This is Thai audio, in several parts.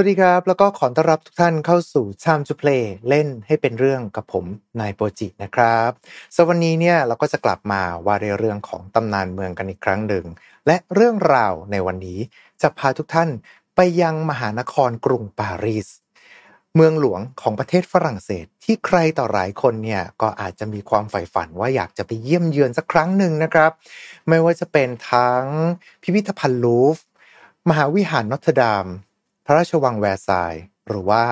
วัสดีครับ แล้วก็ขอต้อนรับทุกท่านเข้าสู่ Time to Play เล่นให้เป็นเรื่องกับผมนายโปรจินะครับสวันนี้เนี่ยเราก็จะกลับมาว่าในเรื่องของตำนานเมืองกันอีกครั้งหนึ่ง และเรื่องราวในวันนี้จะพาทุกท่านไปยังมหานครกรุงปารีส เมืองหลวงของประเทศฝรั่งเศส ที่ใครต่อหลายคนเนี่ยก็อาจจะมีความใฝ่ฝันว่าอยากจะไปเยี่ยมเยือนสักครั้งหนึ่งนะครับ ไม่ว่าจะเป็นทั้งพิพิธภัณฑ์ลูฟวร์ มหาวิหารนอเทรอดาม พระราชวังแวร์ซายหรือว่า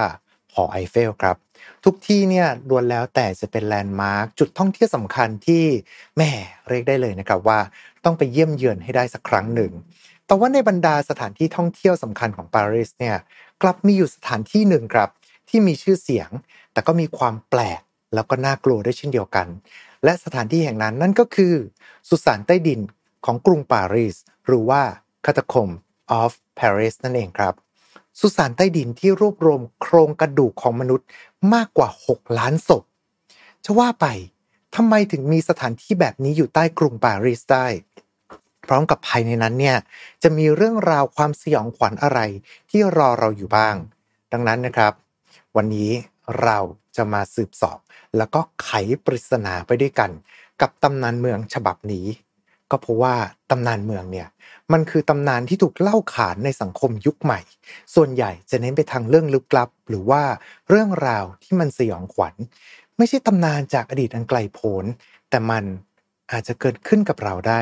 หอไอเฟลครับ ทุกที่เนี่ยล้วนแล้วแต่จะเป็น landmark จุดท่องเที่ยวสำคัญที่แทบเรียกได้เลยนะครับว่า ต้องไปเยี่ยมเยือนให้ได้สักครั้งหนึ่ง แต่ว่าในบรรดาสถานที่ท่องเที่ยวสำคัญของปารีสเนี่ยกลับมีอยู่สถานที่หนึ่งครับ ที่มีชื่อเสียง แต่ก็มีความแปลกแล้วก็น่ากลัวด้วยเช่นเดียวกัน และสถานที่แห่งนั้นนั่นก็คือ สุสานใต้ดินของกรุงปารีสหรือว่า Catacomb of Paris นั่นเองครับ สุสานใต้ดินที่รวบรวมโครงกระดูกของมนุษย์มากกว่า 6 ล้านศพจะว่าไปทำไมถึงมีสถานที่แบบนี้อยู่ใต้กรุงปารีสได้พร้อมกับภายในนั้นเนี่ยจะมีเรื่องราวความสยองขวัญอะไรที่รอเราอยู่บ้าง ดังนั้นนะครับ วันนี้เราจะมาสืบสอบ แล้วก็ไขปริศนาไปด้วยกัน กับตำนานเมืองฉบับนี้ ก็เพราะว่าตำนานเมืองเนี่ยมันคือตำนานที่ถูกเล่าขานในสังคมยุคใหม่ ส่วนใหญ่จะเน้นไปทางเรื่องลึกลับ หรือว่าเรื่องราวที่มันสยองขวัญ ไม่ใช่ตำนานจากอดีตอันไกลโพ้นแต่มันอาจจะเกิดขึ้นกับเราได้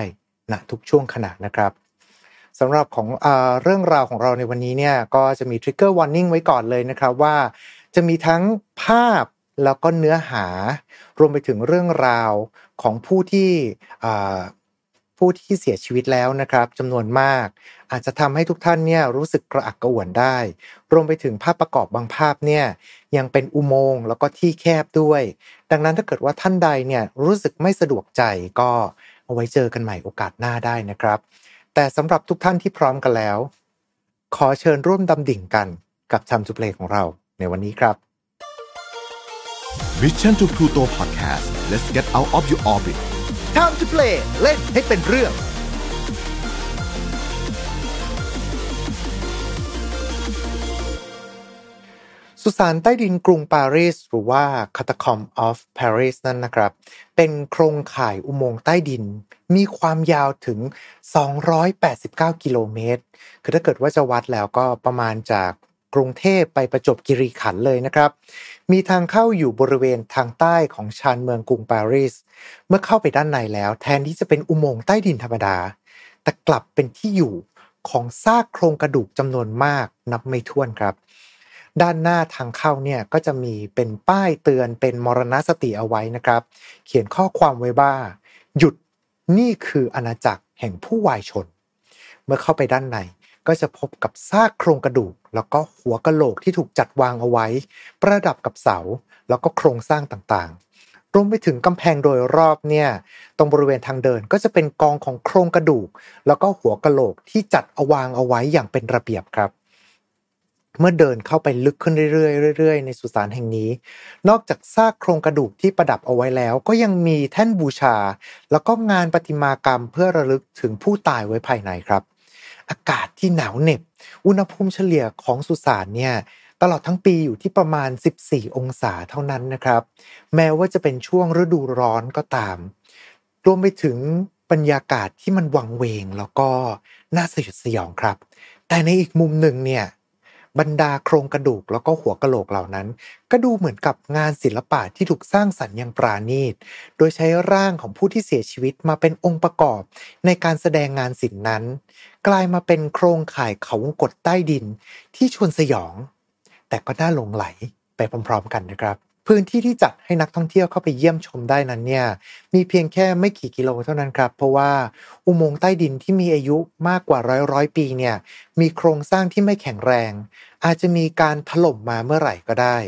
ณทุกช่วงขณะนะครับสำหรับของเอเรื่องราวของเราในวันนี้เนี่ยก็จะมี trigger warning ไว้ก่อนเลยนะครับว่า จะมีทั้งภาพแล้วก็เนื้อหารวมไปถึงเรื่องราวของผู้ที่ ผู้ที่เสียชีวิตแล้วนะครับจำนวนมาก อาจจะทำให้ทุกท่านเนี่ยรู้สึกกระอักกระอ่วนได้ รวมไปถึงภาพประกอบบางภาพเนี่ยยังเป็นอุโมงค์แล้วก็ที่แคบด้วย ดังนั้นถ้าเกิดว่าท่านใดเนี่ยรู้สึกไม่สะดวกใจก็เอาไว้เจอกันใหม่โอกาสหน้าได้นะครับ แต่สำหรับทุกท่านที่พร้อมกันแล้ว ขอเชิญร่วมดำดิ่งกันกับทำจุเพลของเราในวันนี้ครับ Mission to Pluto Podcast let's get out of your orbit Time to play เล่นให้เป็นเรื่อง สุสานใต้ดินกรุงปารีสหรือว่า Catacomb of Paris นั่นนะครับ เป็นโครงข่ายอุโมงค์ใต้ดิน มีความยาวถึง 289 กิโลเมตร คือถ้าเกิดว่าจะวัดแล้วก็ประมาณจากกรุงเทพไปประจบคีรีขันธ์เลยนะครับ มีทางเข้าอยู่บริเวณทางใต้ของชานเมืองกรุงปารีส เมื่อเข้าไปด้านในแล้ว แทนที่จะเป็นอุโมงค์ใต้ดินธรรมดา แต่กลับเป็นที่อยู่ของซากโครงกระดูกจำนวนมากนับไม่ถ้วนครับ ด้านหน้าทางเข้าเนี่ยก็จะมีเป็นป้ายเตือนเป็นมรณสติเอาไว้นะครับ เขียนข้อความไว้ว่า หยุดนี่คืออาณาจักรแห่งผู้วายชน เมื่อเข้าไปด้านใน ก็จะพบกับซากโครงกระดูก แล้วก็หัวกะโหลกที่ถูกจัดวางเอาไว้ ประดับกับเสา แล้วก็โครงสร้างต่างๆ รวมไปถึงกำแพงโดยรอบเนี่ย ตรงบริเวณทางเดินก็จะเป็นกองของโครงกระดูก แล้วก็หัวกะโหลกที่จัดเอาวางเอาไว้อย่างเป็นระเบียบครับเมื่อเดินเข้าไปลึกขึ้นเรื่อยๆเรื่อยๆในสุสานแห่งนี้ นอกจากซากโครงกระดูกที่ประดับเอาไว้แล้ว ก็ยังมีแท่นบูชา แล้วก็งานประติมากรรมเพื่อระลึกถึงผู้ตายไว้ภายในครับ อากาศที่หนาวเหน็บ อุณหภูมิเฉลี่ยของสุสานเนี่ยตลอดทั้งปีอยู่ที่ประมาณ 14 องศาเท่านั้นนะครับ แม้ว่าจะเป็นช่วงฤดูร้อนก็ตาม รวมไปถึงบรรยากาศที่มันวังเวงแล้วก็น่าสยดสยองครับ แต่ในอีกมุมหนึ่งเนี่ย บรรดาโครงกระดูกแล้วก็หัวกะโหลกเหล่านั้น ก็ดูเหมือนกับงานศิลปะที่ถูกสร้างสรรค์อย่างปราณีต โดยใช้ร่างของผู้ที่เสียชีวิตมาเป็นองค์ประกอบ ในการแสดงงานศิลป์นั้น กลายมาเป็นโครงข่ายเขาวงกดใต้ดินที่ชวนสยอง แต่ก็น่าหลงไหลไปพร้อมๆกันนะครับ พื้นที่ที่จัดให้นักท่องเที่ยวเข้าไปเยี่ยมชมได้นั้นเนี่ยมีเพียงแค่ไม่กี่กิโลเท่านั้นครับ เพราะว่าอุโมงค์ใต้ดินที่มีอายุมากกว่าร้อยร้อยปีเนี่ยมีโครงสร้างที่ไม่แข็งแรง อาจจะมีการถล่มมาเมื่อไหร่ก็ได้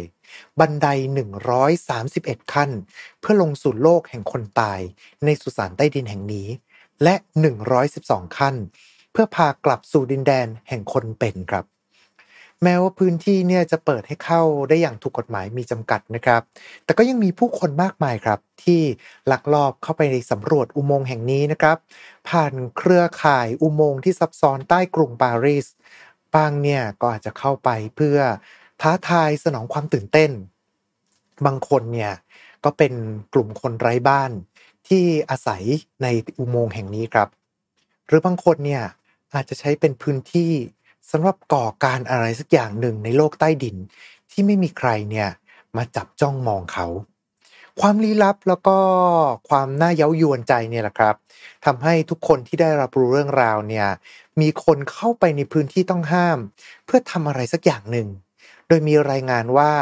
บันได 131 ขั้น เพื่อลงสู่โลกแห่งคนตาย ในสุสานใต้ดินแห่งนี้ และ 112 ขั้น เพื่อพากลับสู่ดินแดนแห่งคนเป็นครับ แม้ว่าพื้นที่เนี่ยจะเปิดให้เข้าได้อย่างถูกกฎหมายมีจำกัดนะครับ แต่ก็ยังมีผู้คนมากมายครับ ที่ลักลอบเข้าไปในสำรวจอุโมงค์แห่งนี้นะครับ ผ่านเครือข่ายอุโมงค์ที่ซับซ้อนใต้กรุงปารีสบางเนี่ยก็อาจจะเข้าไปเพื่อท้าทายสนองความตื่นเต้น บางคนเนี่ยก็เป็นกลุ่มคนไร้บ้านที่อาศัยในอุโมงค์แห่งนี้ครับ หรือบางคนเนี่ยอาจจะใช้เป็นพื้นที่ สำหรับก่อการอะไรสักอย่างหนึ่งในโลกใต้ดิน ที่ไม่มีใครเนี่ยมาจับจ้องมองเขา ความลี้ลับแล้วก็ความน่าเย้ายวนใจเนี่ยแหละครับทำให้ทุกคนที่ได้รับรู้เรื่องราวเนี่ยมีคนเข้าไปในพื้นที่ต้องห้าม เพื่อทำอะไรสักอย่างหนึ่ง โดยมีรายงานว่า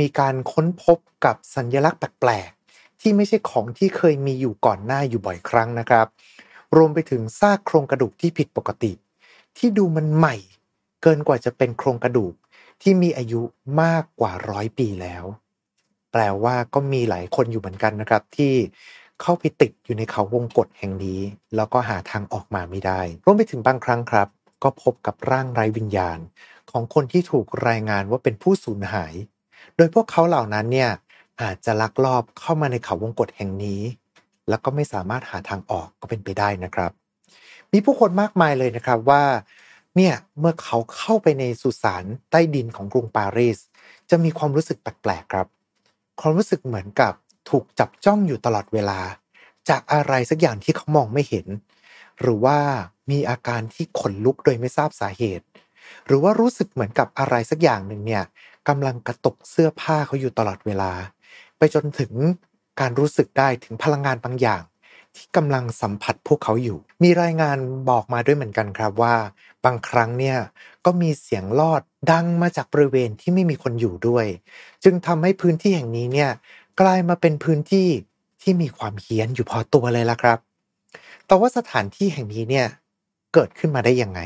มีการค้นพบกับสัญลักษณ์แปลกๆที่ไม่ใช่ของที่เคยมีอยู่ก่อนหน้าอยู่บ่อยครั้งนะครับ รวมไปถึงซากโครงกระดูกที่ผิดปกติ ที่ดูมันใหม่ เกินกว่าจะเป็นโครงกระดูกที่มีอายุมากกว่าร้อยปีแล้ว แปลว่าก็มีหลายคนอยู่เหมือนกันนะครับ ที่เข้าไปติดอยู่ในเขาวงกฏแห่งนี้ แล้วก็หาทางออกมาไม่ได้รวมไปถึงบางครั้งครับ ก็พบกับร่างไร้วิญญาณ ของคนที่ถูกรายงานว่าเป็นผู้สูญหาย โดยพวกเขาเหล่านั้นเนี่ยอาจจะลักลอบเข้ามาในเขาวงกฏแห่งนี้ แล้วก็ไม่สามารถหาทางออกก็เป็นไปได้นะครับ มีผู้คนมากมายเลยนะครับว่า เนี่ยเมื่อเขาเข้าไปในสุสานใต้ดินของกรุงปารีส จะมีความรู้สึกแปลกๆครับ ความรู้สึกเหมือนกับถูกจับจ้องอยู่ตลอดเวลา จากอะไรสักอย่างที่เขามองไม่เห็น หรือว่ามีอาการที่ขนลุกโดยไม่ทราบสาเหตุ หรือว่ารู้สึกเหมือนกับอะไรสักอย่างหนึ่งเนี่ยกำลังกระตกเสื้อผ้าเขาอยู่ตลอดเวลา ไปจนถึงการรู้สึกได้ถึงพลังงานบางอย่าง ที่กำลังสัมผัสพวกเขาอยู่ มีรายงานบอกมาด้วยเหมือนกันครับว่า บางครั้งเนี่ยก็มีเสียงลอดดังมาจากบริเวณที่ไม่มีคนอยู่ด้วย จึงทำให้พื้นที่แห่งนี้เนี่ยกลายมาเป็นพื้นที่ที่มีความเฮี้ยนอยู่พอตัวเลยละครับ แต่ว่าสถานที่แห่งนี้เนี่ยเกิดขึ้นมาได้ยังไง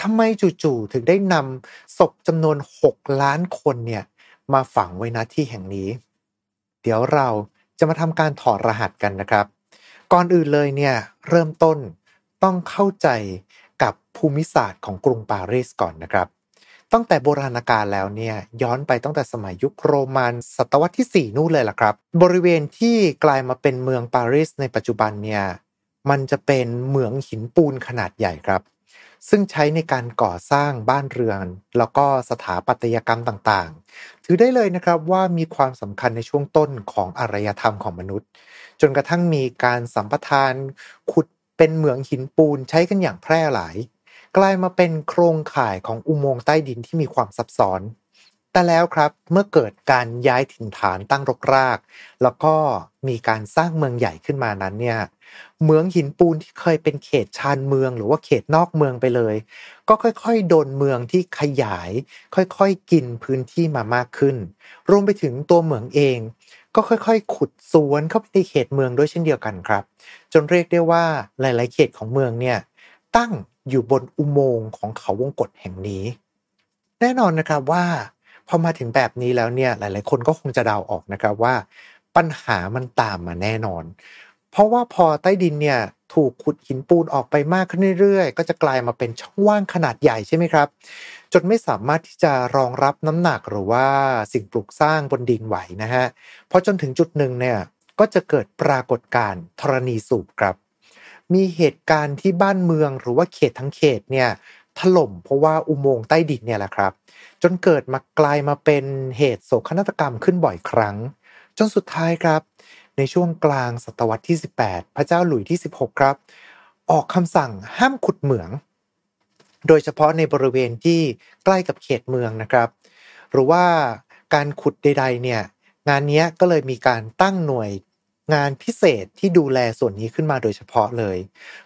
ทำไมจู่ๆถึงได้นำศพจำนวน 6 ล้านคนเนี่ยมาฝังไว้ณที่แห่งนี้ เดี๋ยวเราจะมาทำการถอดรหัสกันนะครับ ก่อนอื่นเลยเนี่ยเริ่มต้นต้องเข้าใจกับภูมิศาสตร์ของกรุงปารีสก่อนนะครับ ตั้งแต่โบราณกาลแล้วเนี่ยย้อนไปตั้งแต่สมัยยุคโรมันศตวรรษที่ 4 นู่นเลยล่ะครับ บริเวณที่กลายมาเป็นเมืองปารีสในปัจจุบันเนี่ยมันจะเป็นเหมืองหินปูนขนาดใหญ่ครับ ซึ่งใช้ในการก่อสร้างบ้านเรือน แล้วก็สถาปัตยกรรมต่างๆ ถือได้เลยนะครับว่ามีความสำคัญในช่วงต้นของอารยธรรมของมนุษย์ จนกระทั่งมีการสัมปทานขุดเป็นเหมืองหินปูนใช้กันอย่างแพร่หลาย กลายมาเป็นโครงข่ายของอุโมงค์ใต้ดินที่มีความซับซ้อน แต่แล้วครับเมื่อเกิดการย้ายถิ่นฐานตั้งรกราก แล้วก็มีการสร้างเมืองใหญ่ขึ้นมานั้นเนี่ย เมืองหินปูนที่เคยเป็นเขตชานเมืองหรือว่าเขตนอกเมืองไปเลย ก็ค่อยๆ โดนเมืองที่ขยาย ค่อยๆ กินพื้นที่มามากขึ้น รวมไปถึงตัวเมืองเอง ก็ค่อยๆ ขุดสวนเข้าไปในเขตเมืองด้วยเช่นเดียวกันครับ จนเรียกได้ว่าหลายๆ เขตของเมืองเนี่ยตั้งอยู่บนอุโมงค์ของเขาวงกฏแห่งนี้ แน่นอนนะครับว่าพอมาถึงแบบนี้แล้วเนี่ยหลาย ๆ คนก็คงจะเดาออกนะครับว่า ปัญหามันตามมาแน่นอน เพราะว่าพอใต้ดินเนี่ยถูกขุดหินปูนออกไปมากขึ้นเรื่อยๆ ก็จะกลายมาเป็นช่องว่างขนาดใหญ่ใช่ไหมครับ จนไม่สามารถที่จะรองรับน้ำหนักหรือว่าสิ่งปลูกสร้างบนดินไหวนะฮะพอจนถึงจุดหนึ่งเนี่ยก็จะเกิดปรากฏการณ์ธรณีสูบครับ มีเหตุการณ์ที่บ้านเมืองหรือว่าเขตทั้งเขตเนี่ยถล่มเพราะว่าอุโมงค์ใต้ดินเนี่ยแหละครับ จนเกิดมากลายมาเป็นเหตุโศกนาฏกรรมขึ้นบ่อยครั้ง จนสุดท้ายครับ ในช่วงกลางศตวรรษที่ 18 พระเจ้าหลุยที่ 16 ครับ ออกคำสั่งห้ามขุดเหมือง โดยเฉพาะในบริเวณที่ใกล้กับเขตเมืองนะครับ หรือว่าการขุดใดๆเนี่ยงานนี้ก็เลยมีการตั้งหน่วยงานพิเศษที่ดูแลส่วนนี้ขึ้นมาโดยเฉพาะเลย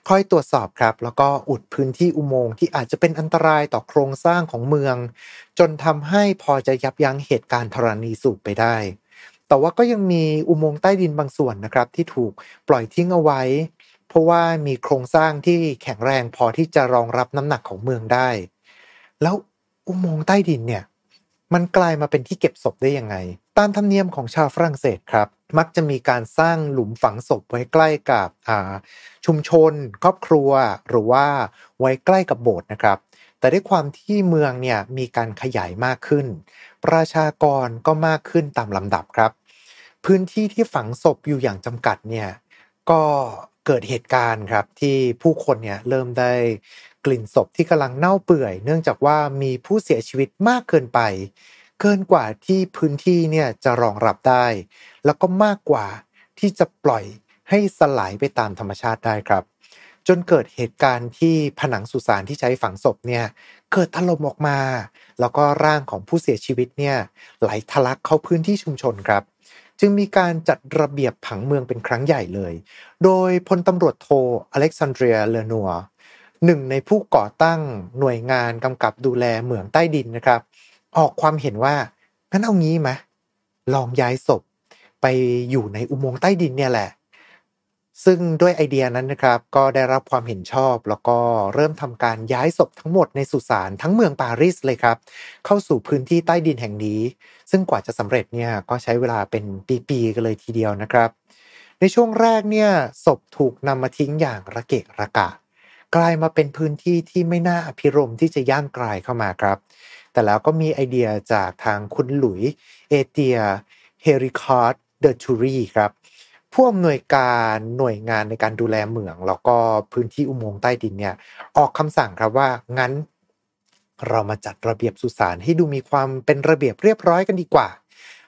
คอยตรวจสอบครับ แล้วก็อุดพื้นที่อุโมงค์ที่อาจจะเป็นอันตรายต่อโครงสร้างของเมือง จนทำให้พอจะยับยั้งเหตุการณ์ธรณีสูบไปได้ แต่ว่าก็ยังมีอุโมงค์ใต้ดินบางส่วนนะครับ ที่ถูกปล่อยทิ้งเอาไว้ เพราะว่ามีโครงสร้างที่แข็งแรงพอที่จะรองรับน้ำหนักของเมืองได้ แล้วอุโมงค์ใต้ดินเนี่ยมันกลายมาเป็นที่เก็บศพได้ยังไง ตามธรรมเนียมของชาวฝรั่งเศสครับ มักจะมีการสร้างหลุมฝังศพไว้ใกล้กับชุมชน ครอบครัว หรือว่าไว้ใกล้กับโบสถ์นะครับ แต่ด้วยความที่เมืองเนี่ยมีการขยายมากขึ้น ประชากรก็มากขึ้นตามลำดับครับ พื้นที่ที่ฝังศพอยู่อย่างจำกัดเนี่ยก็เกิดเหตุการณ์ครับที่ผู้คนเนี่ยเริ่มได้กลิ่นศพที่กำลังเน่าเปื่อย เนื่องจากว่ามีผู้เสียชีวิตมากเกินไป เกินกว่าที่พื้นที่เนี่ยจะรองรับได้ แล้วก็มากกว่าที่จะปล่อยให้สลายไปตามธรรมชาติได้ครับ จนเกิดเหตุการณ์ที่ผนังสุสานที่ใช้ฝังศพเนี่ยเกิดถล่มออกมา แล้วก็ร่างของผู้เสียชีวิตเนี่ยไหลทะลักเข้าพื้นที่ชุมชนครับ จึงมีการจัดระเบียบผังเมืองเป็นครั้งใหญ่เลย โดยพลตำรวจโทอเล็กซานเดรียเลนัวหนึ่งในผู้ก่อตั้งหน่วยงานกำกับดูแลเหมืองใต้ดินนะครับ ออกความเห็นว่างั้นเอางี้ไหมลองย้ายศพไปอยู่ในอุโมงค์ใต้ดินเนี่ยแหละ ซึ่งด้วยไอเดียนั้นนะครับ ก็ได้รับความเห็นชอบ แล้วก็เริ่มทำการย้ายศพทั้งหมดในสุสานทั้งเมืองปารีสเลยครับ เข้าสู่พื้นที่ใต้ดินแห่งนี้ ซึ่งกว่าจะสำเร็จเนี่ยก็ใช้เวลาเป็นปีๆกันเลยทีเดียวนะครับ ในช่วงแรกเนี่ยศพถูกนำมาทิ้งอย่างระเกะระกะ กลายมาเป็นพื้นที่ที่ไม่น่าอภิรมที่จะย่างกลายเข้ามาครับ แต่แล้วก็มีไอเดียจากทางคุณหลุย เอเตีย เฮริคอร์ดเดอะทูรีครับ ผู้อำนวยการหน่วยงานในการดูแลเหมือง แล้วก็พื้นที่อุโมงค์ใต้ดินเนี่ยออกคำสั่งครับว่างั้น เรามาจัดระเบียบสุสานให้ดูมีความเป็นระเบียบเรียบร้อยกันดีกว่า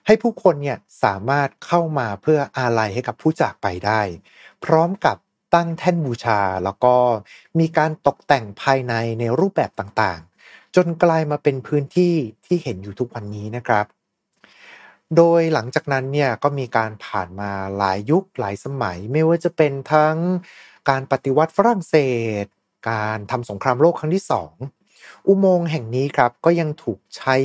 ให้ผู้คนเนี่ยสามารถเข้ามาเพื่ออาลัยให้กับผู้จากไปได้ พร้อมกับตั้งแท่นบูชา แล้วก็มีการตกแต่งภายในในรูปแบบต่างๆ จนกลายมาเป็นพื้นที่ที่เห็นอยู่ทุกวันนี้นะครับ โดยหลังจากนั้นเนี่ยก็มีการผ่านมาหลายยุคหลายสมัย ไม่ว่าจะเป็นทั้งการปฏิวัติฝรั่งเศส การทำสงครามโลกครั้งที่สองอุโมงค์แห่งนี้ครับก็ยังถูกใช้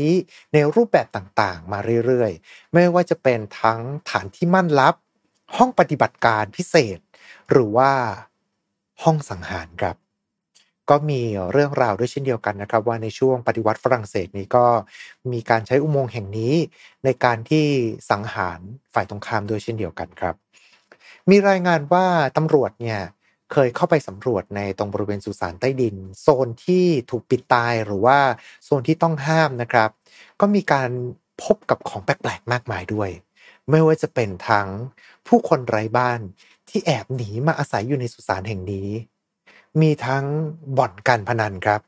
ในรูปแบบต่างๆ มาเรื่อยๆ ไม่ว่าจะเป็นทั้งฐานที่มั่นลับ ห้องปฏิบัติการพิเศษ หรือว่าห้องสังหารครับ ก็มีเรื่องราวด้วยเช่นเดียวกันนะครับ ว่าในช่วงปฏิวัติฝรั่งเศสนี้ก็มีการใช้อุโมงค์แห่งนี้ในการที่สังหารฝ่ายตรงข้ามด้วยเช่นเดียวกันครับ มีรายงานว่าตำรวจเนี่ยเคยเข้าไปสำรวจในตรงบริเวณสุสานใต้ดิน โซนที่ถูกปิดตายหรือว่าโซนที่ต้องห้ามนะครับ ก็มีการพบกับของแปลกๆมากมายด้วย ไม่ว่าจะเป็นทั้งผู้คนไร้บ้านที่แอบหนีมาอาศัยอยู่ในสุสานแห่งนี้ มีทั้งบ่อนการพนันครับ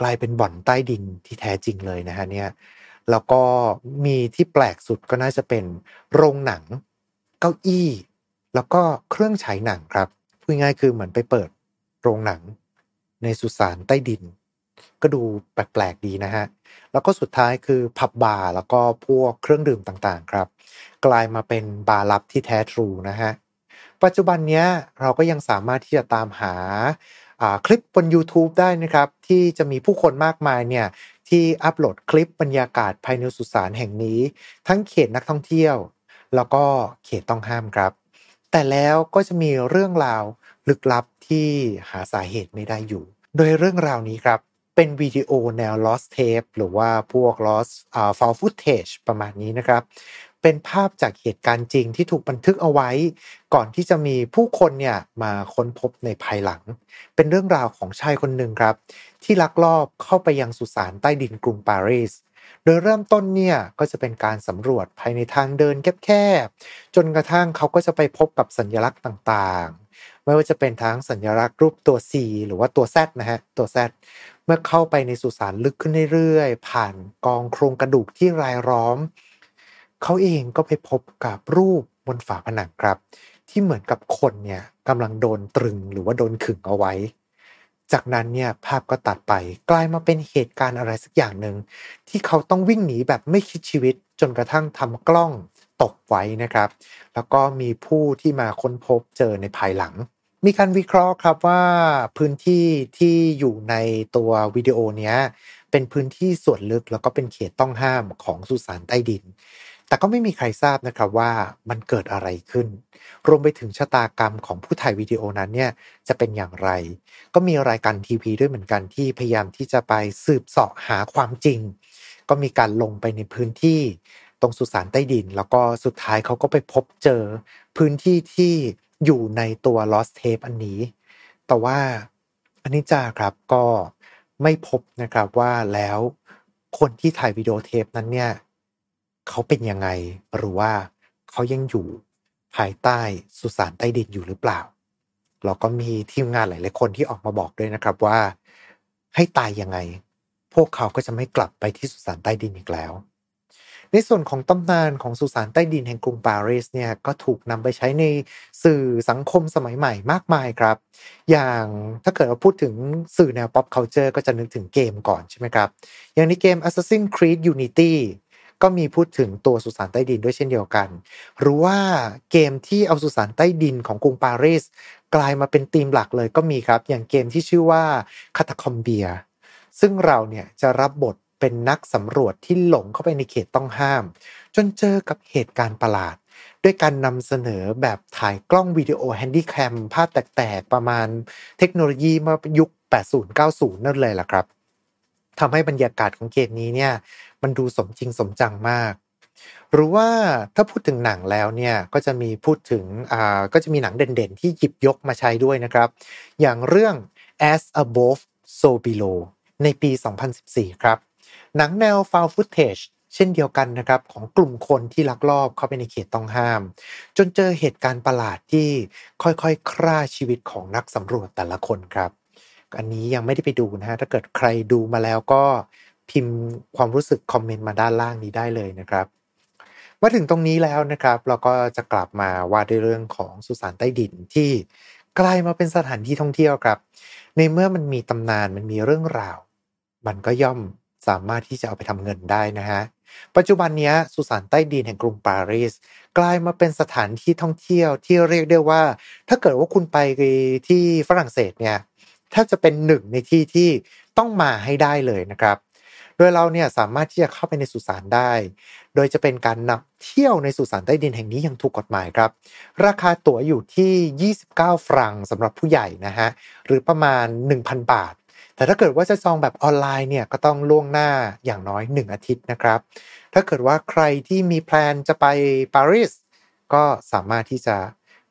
กลายเป็นบ่อนใต้ดินที่แท้จริงเลยนะฮะเนี่ยแล้วก็มีที่แปลกสุดก็น่าจะเป็นโรงหนัง เก้าอี้ แล้วก็เครื่องฉายหนังครับพูดง่ายคือเหมือนไปเปิดโรงหนัง ในสุสานใต้ดิน ก็ดูแปลกๆดีนะฮะแล้วก็สุดท้ายคือผับบาร์แล้วก็พวกเครื่องดื่มต่างๆครับ กลายมาเป็นบาร์ลับที่แท้ทรูนะฮะ ปัจจุบันเนี้ยเราก็ยังสามารถที่จะตามหาคลิปบน YouTube ได้นะครับ ที่จะมีผู้คนมากมายเนี่ยที่อัปโหลดคลิปบรรยากาศภายในสุสานแห่งนี้ ทั้งเขตนักท่องเที่ยว แล้วก็เขตต้องห้ามครับ แต่แล้วก็จะมีเรื่องราวลึกลับที่หาสาเหตุไม่ได้อยู่ โดยเรื่องราวนี้ครับเป็นวิดีโอแนว lost tape หรือว่าพวก lost uh, found footage ประมาณนี้นะครับ เป็นภาพจากเหตุการณ์จริงที่ถูกบันทึกเอาไว้ ก่อนที่จะมีผู้คนเนี่ยมาค้นพบในภายหลัง เป็นเรื่องราวของชายคนหนึ่งครับ ที่ลักลอบเข้าไปยังสุสานใต้ดินกรุงปารีสโดยเริ่มต้นเนี่ยก็จะเป็นการสำรวจภายในทางเดินแคบๆจนกระทั่งเขาก็จะไปพบกับสัญลักษณ์ต่างๆ ไม่ว่าจะเป็นทั้งสัญลักษณ์รูปตัว C หรือว่าตัว Z นะฮะตัว Z เมื่อเข้าไปในสุสานลึกขึ้นเรื่อยๆ ผ่านกองโครงกระดูกที่รายล้อม เขาเองก็ไปพบกับรูปบนฝาผนังครับ ที่เหมือนกับคนเนี่ยกำลังโดนตรึงหรือว่าโดนขึงเอาไว้ จากนั้นเนี่ยภาพก็ตัดไปกลายมาเป็นเหตุการณ์อะไรสักอย่างหนึ่งที่เขาต้องวิ่งหนีแบบไม่คิดชีวิตจนกระทั่งทำกล้องตกไว้นะครับ แล้วก็มีผู้ที่มาค้นพบเจอในภายหลัง มีการวิเคราะห์ครับว่าพื้นที่ที่อยู่ในตัววิดีโอเนี้ยเป็นพื้นที่ส่วนลึกแล้วก็เป็นเขตต้องห้ามของสุสานใต้ดิน แต่ก็ไม่มีใครทราบนะครับว่ามันเกิดอะไรขึ้น รวมไปถึงชะตากรรมของผู้ถ่ายวิดีโอนั้นเนี่ยจะเป็นอย่างไร ก็มีรายการทีวีด้วยเหมือนกันที่พยายามที่จะไปสืบเสาะหาความจริง ก็มีการลงไปในพื้นที่ตรงสุสานใต้ดิน แล้วก็สุดท้ายเขาก็ไปพบเจอพื้นที่ที่อยู่ในตัว lost tape อันนี้ แต่ว่าอันนี้จ้าครับก็ไม่พบนะครับว่าแล้วคนที่ถ่ายวิดีโอเทปนั้นเนี่ย เขาเป็นยังไง หรือว่าเขายังอยู่ภายใต้สุสานใต้ดินอยู่หรือเปล่าแล้วก็มีทีมงานหลาย ๆ คนที่ออกมาบอกด้วยนะครับว่า ให้ตายยังไง พวกเขาก็จะไม่กลับไปที่สุสานใต้ดินอีกแล้ว ในส่วนของตำนานของสุสานใต้ดินแห่งกรุงปารีสเนี่ยก็ถูกนำไปใช้ในสื่อสังคมสมัยใหม่มากมายครับ อย่างถ้าเกิดเราพูดถึงสื่อแนว pop culture ก็จะนึกถึงเกมก่อนใช่ไหมครับ อย่างในเกม Assassin's Creed Unity ก็มีพูดถึงตัวสุสานใต้ดินด้วยเช่นเดียวกัน หรือว่าเกมที่เอาสุสานใต้ดินของกรุงปารีสกลายมาเป็นธีมหลักเลยก็มีครับ อย่างเกมที่ชื่อว่าคาตาคอมเบีย ซึ่งเราเนี่ยจะรับบทเป็นนักสำรวจที่หลงเข้าไปในเขตต้องห้าม จนเจอกับเหตุการณ์ประหลาด ด้วยการนำเสนอแบบถ่ายกล้องวิดีโอ Handycam ภาพแตกๆ ประมาณเทคโนโลยีมายุค 80-90 นั่นเลยล่ะครับ ทำให้บรรยากาศของเกมนี้เนี่ยมันดูสมจริงสมจังมาก หรือว่าถ้าพูดถึงหนังแล้วเนี่ยก็จะมีพูดถึงอ่าก็จะมีหนังเด่นๆ ที่หยิบยกมาใช้ด้วยนะครับ อย่างเรื่อง As Above So Below ในปี 2014 ครับ หนังแนว found footage เช่นเดียวกันนะครับของกลุ่มคนที่ลักลอบเข้าไปในเขตต้องห้าม จนเจอเหตุการณ์ประหลาดที่ค่อยๆ ฆ่าชีวิตของนักสำรวจแต่ละคนครับ อันนี้ยังไม่ได้ไปดูนะฮะถ้าเกิดใครดูมาแล้วก็พิมพ์ความรู้สึกคอมเมนต์มาด้านล่างนี้ได้เลยนะครับมาถึงตรงนี้แล้วนะครับ เราก็จะกลับมาว่าด้วยเรื่องของสุสานใต้ดินที่กลายมาเป็นสถานที่ท่องเที่ยวครับ ในเมื่อมันมีตำนานมันมีเรื่องราว มันก็ย่อมสามารถที่จะเอาไปทำเงินได้นะฮะปัจจุบันนี้สุสานใต้ดินแห่งกรุงปารีสกลายมาเป็นสถานที่ท่องเที่ยวที่เรียกได้ว่า ถ้าเกิดว่าคุณไปที่ฝรั่งเศสเนี่ย แทบจะเป็นหนึ่งในที่ที่ต้องมาให้ได้เลยนะครับ โดยเราเนี่ยสามารถที่จะเข้าไปในสุสานได้ โดยจะเป็นการนำเที่ยวในสุสานใต้ดินแห่งนี้อย่างถูกกฎหมายครับ ราคาตั๋วอยู่ที่ 29 ฟรังสำหรับผู้ใหญ่นะฮะหรือประมาณ 1,000 บาทแต่ถ้าเกิดว่าจะจองแบบออนไลน์เนี่ยก็ต้องล่วงหน้าอย่างน้อย 1 อาทิตย์นะครับ ถ้าเกิดว่าใครที่มีแพลนจะไปปารีสก็สามารถที่จะ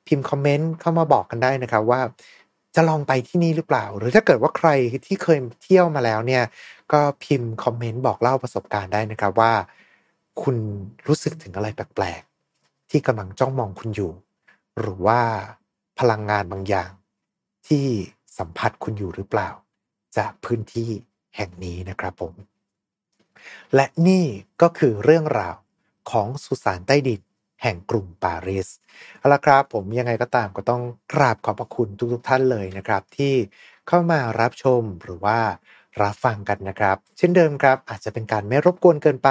พิมพ์คอมเมนต์เข้ามาบอกกันได้นะครับว่า จะลองไปที่นี่หรือเปล่า หรือถ้าเกิดว่าใครที่เคยเที่ยวมาแล้วเนี่ย ก็พิมพ์คอมเมนต์บอกเล่าประสบการณ์ได้นะครับว่า คุณรู้สึกถึงอะไรแปลกๆ ที่กำลังจ้องมองคุณอยู่ หรือว่าพลังงานบางอย่าง ที่สัมผัสคุณอยู่หรือเปล่า จากพื้นที่แห่งนี้นะครับผม และนี่ก็คือเรื่องราวของสุสานใต้ดิน แห่งกรุงปารีสเอาละครับ ผมยังไงก็ตามก็ต้องกราบขอบพระคุณทุกๆทท่านเลยนะครับ ที่เข้ามารับชมหรือว่ารับฟังกันนะครับ เช่นเดิมครับ อาจจะเป็นการไม่รบกวนเกินไป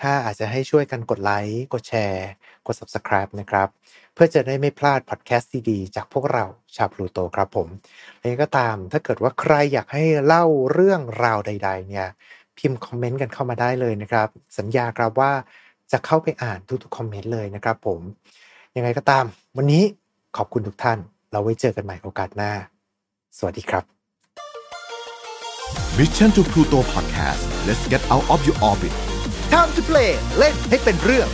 ถ้าอาจจะให้ช่วยกันกดไลค์กดแชร์ กด subscribe นะครับ เพื่อจะได้ไม่พลาดพอดแคสต์ดีๆ จากพวกเราชาวพลูโตครับผมแล้วก็ตามถ้าเกิดว่าใครอยากให้เล่าเรื่องราวใด ๆ เนี่ยพิมพ์คอมเมนต์กันเข้ามาได้เลยนะครับ สัญญาครับว่า จะเข้าไปอ่านทุกๆคอมเมนต์เลยนะครับผม ยังไงก็ตาม วันนี้ขอบคุณทุกท่าน เราไว้เจอกันใหม่โอกาสหน้า สวัสดีครับ Mission to Pluto Podcast let's get out of your orbit Time to play เล่นให้เป็นเรื่อง